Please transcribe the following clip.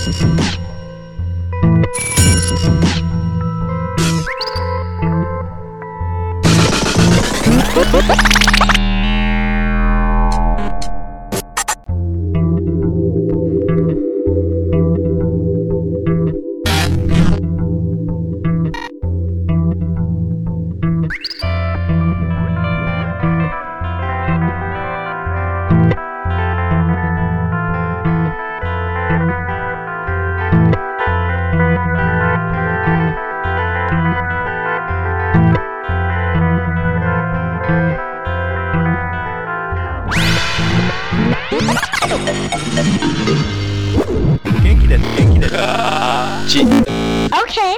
Ha ha ha! 元気です元気です 지 Okay.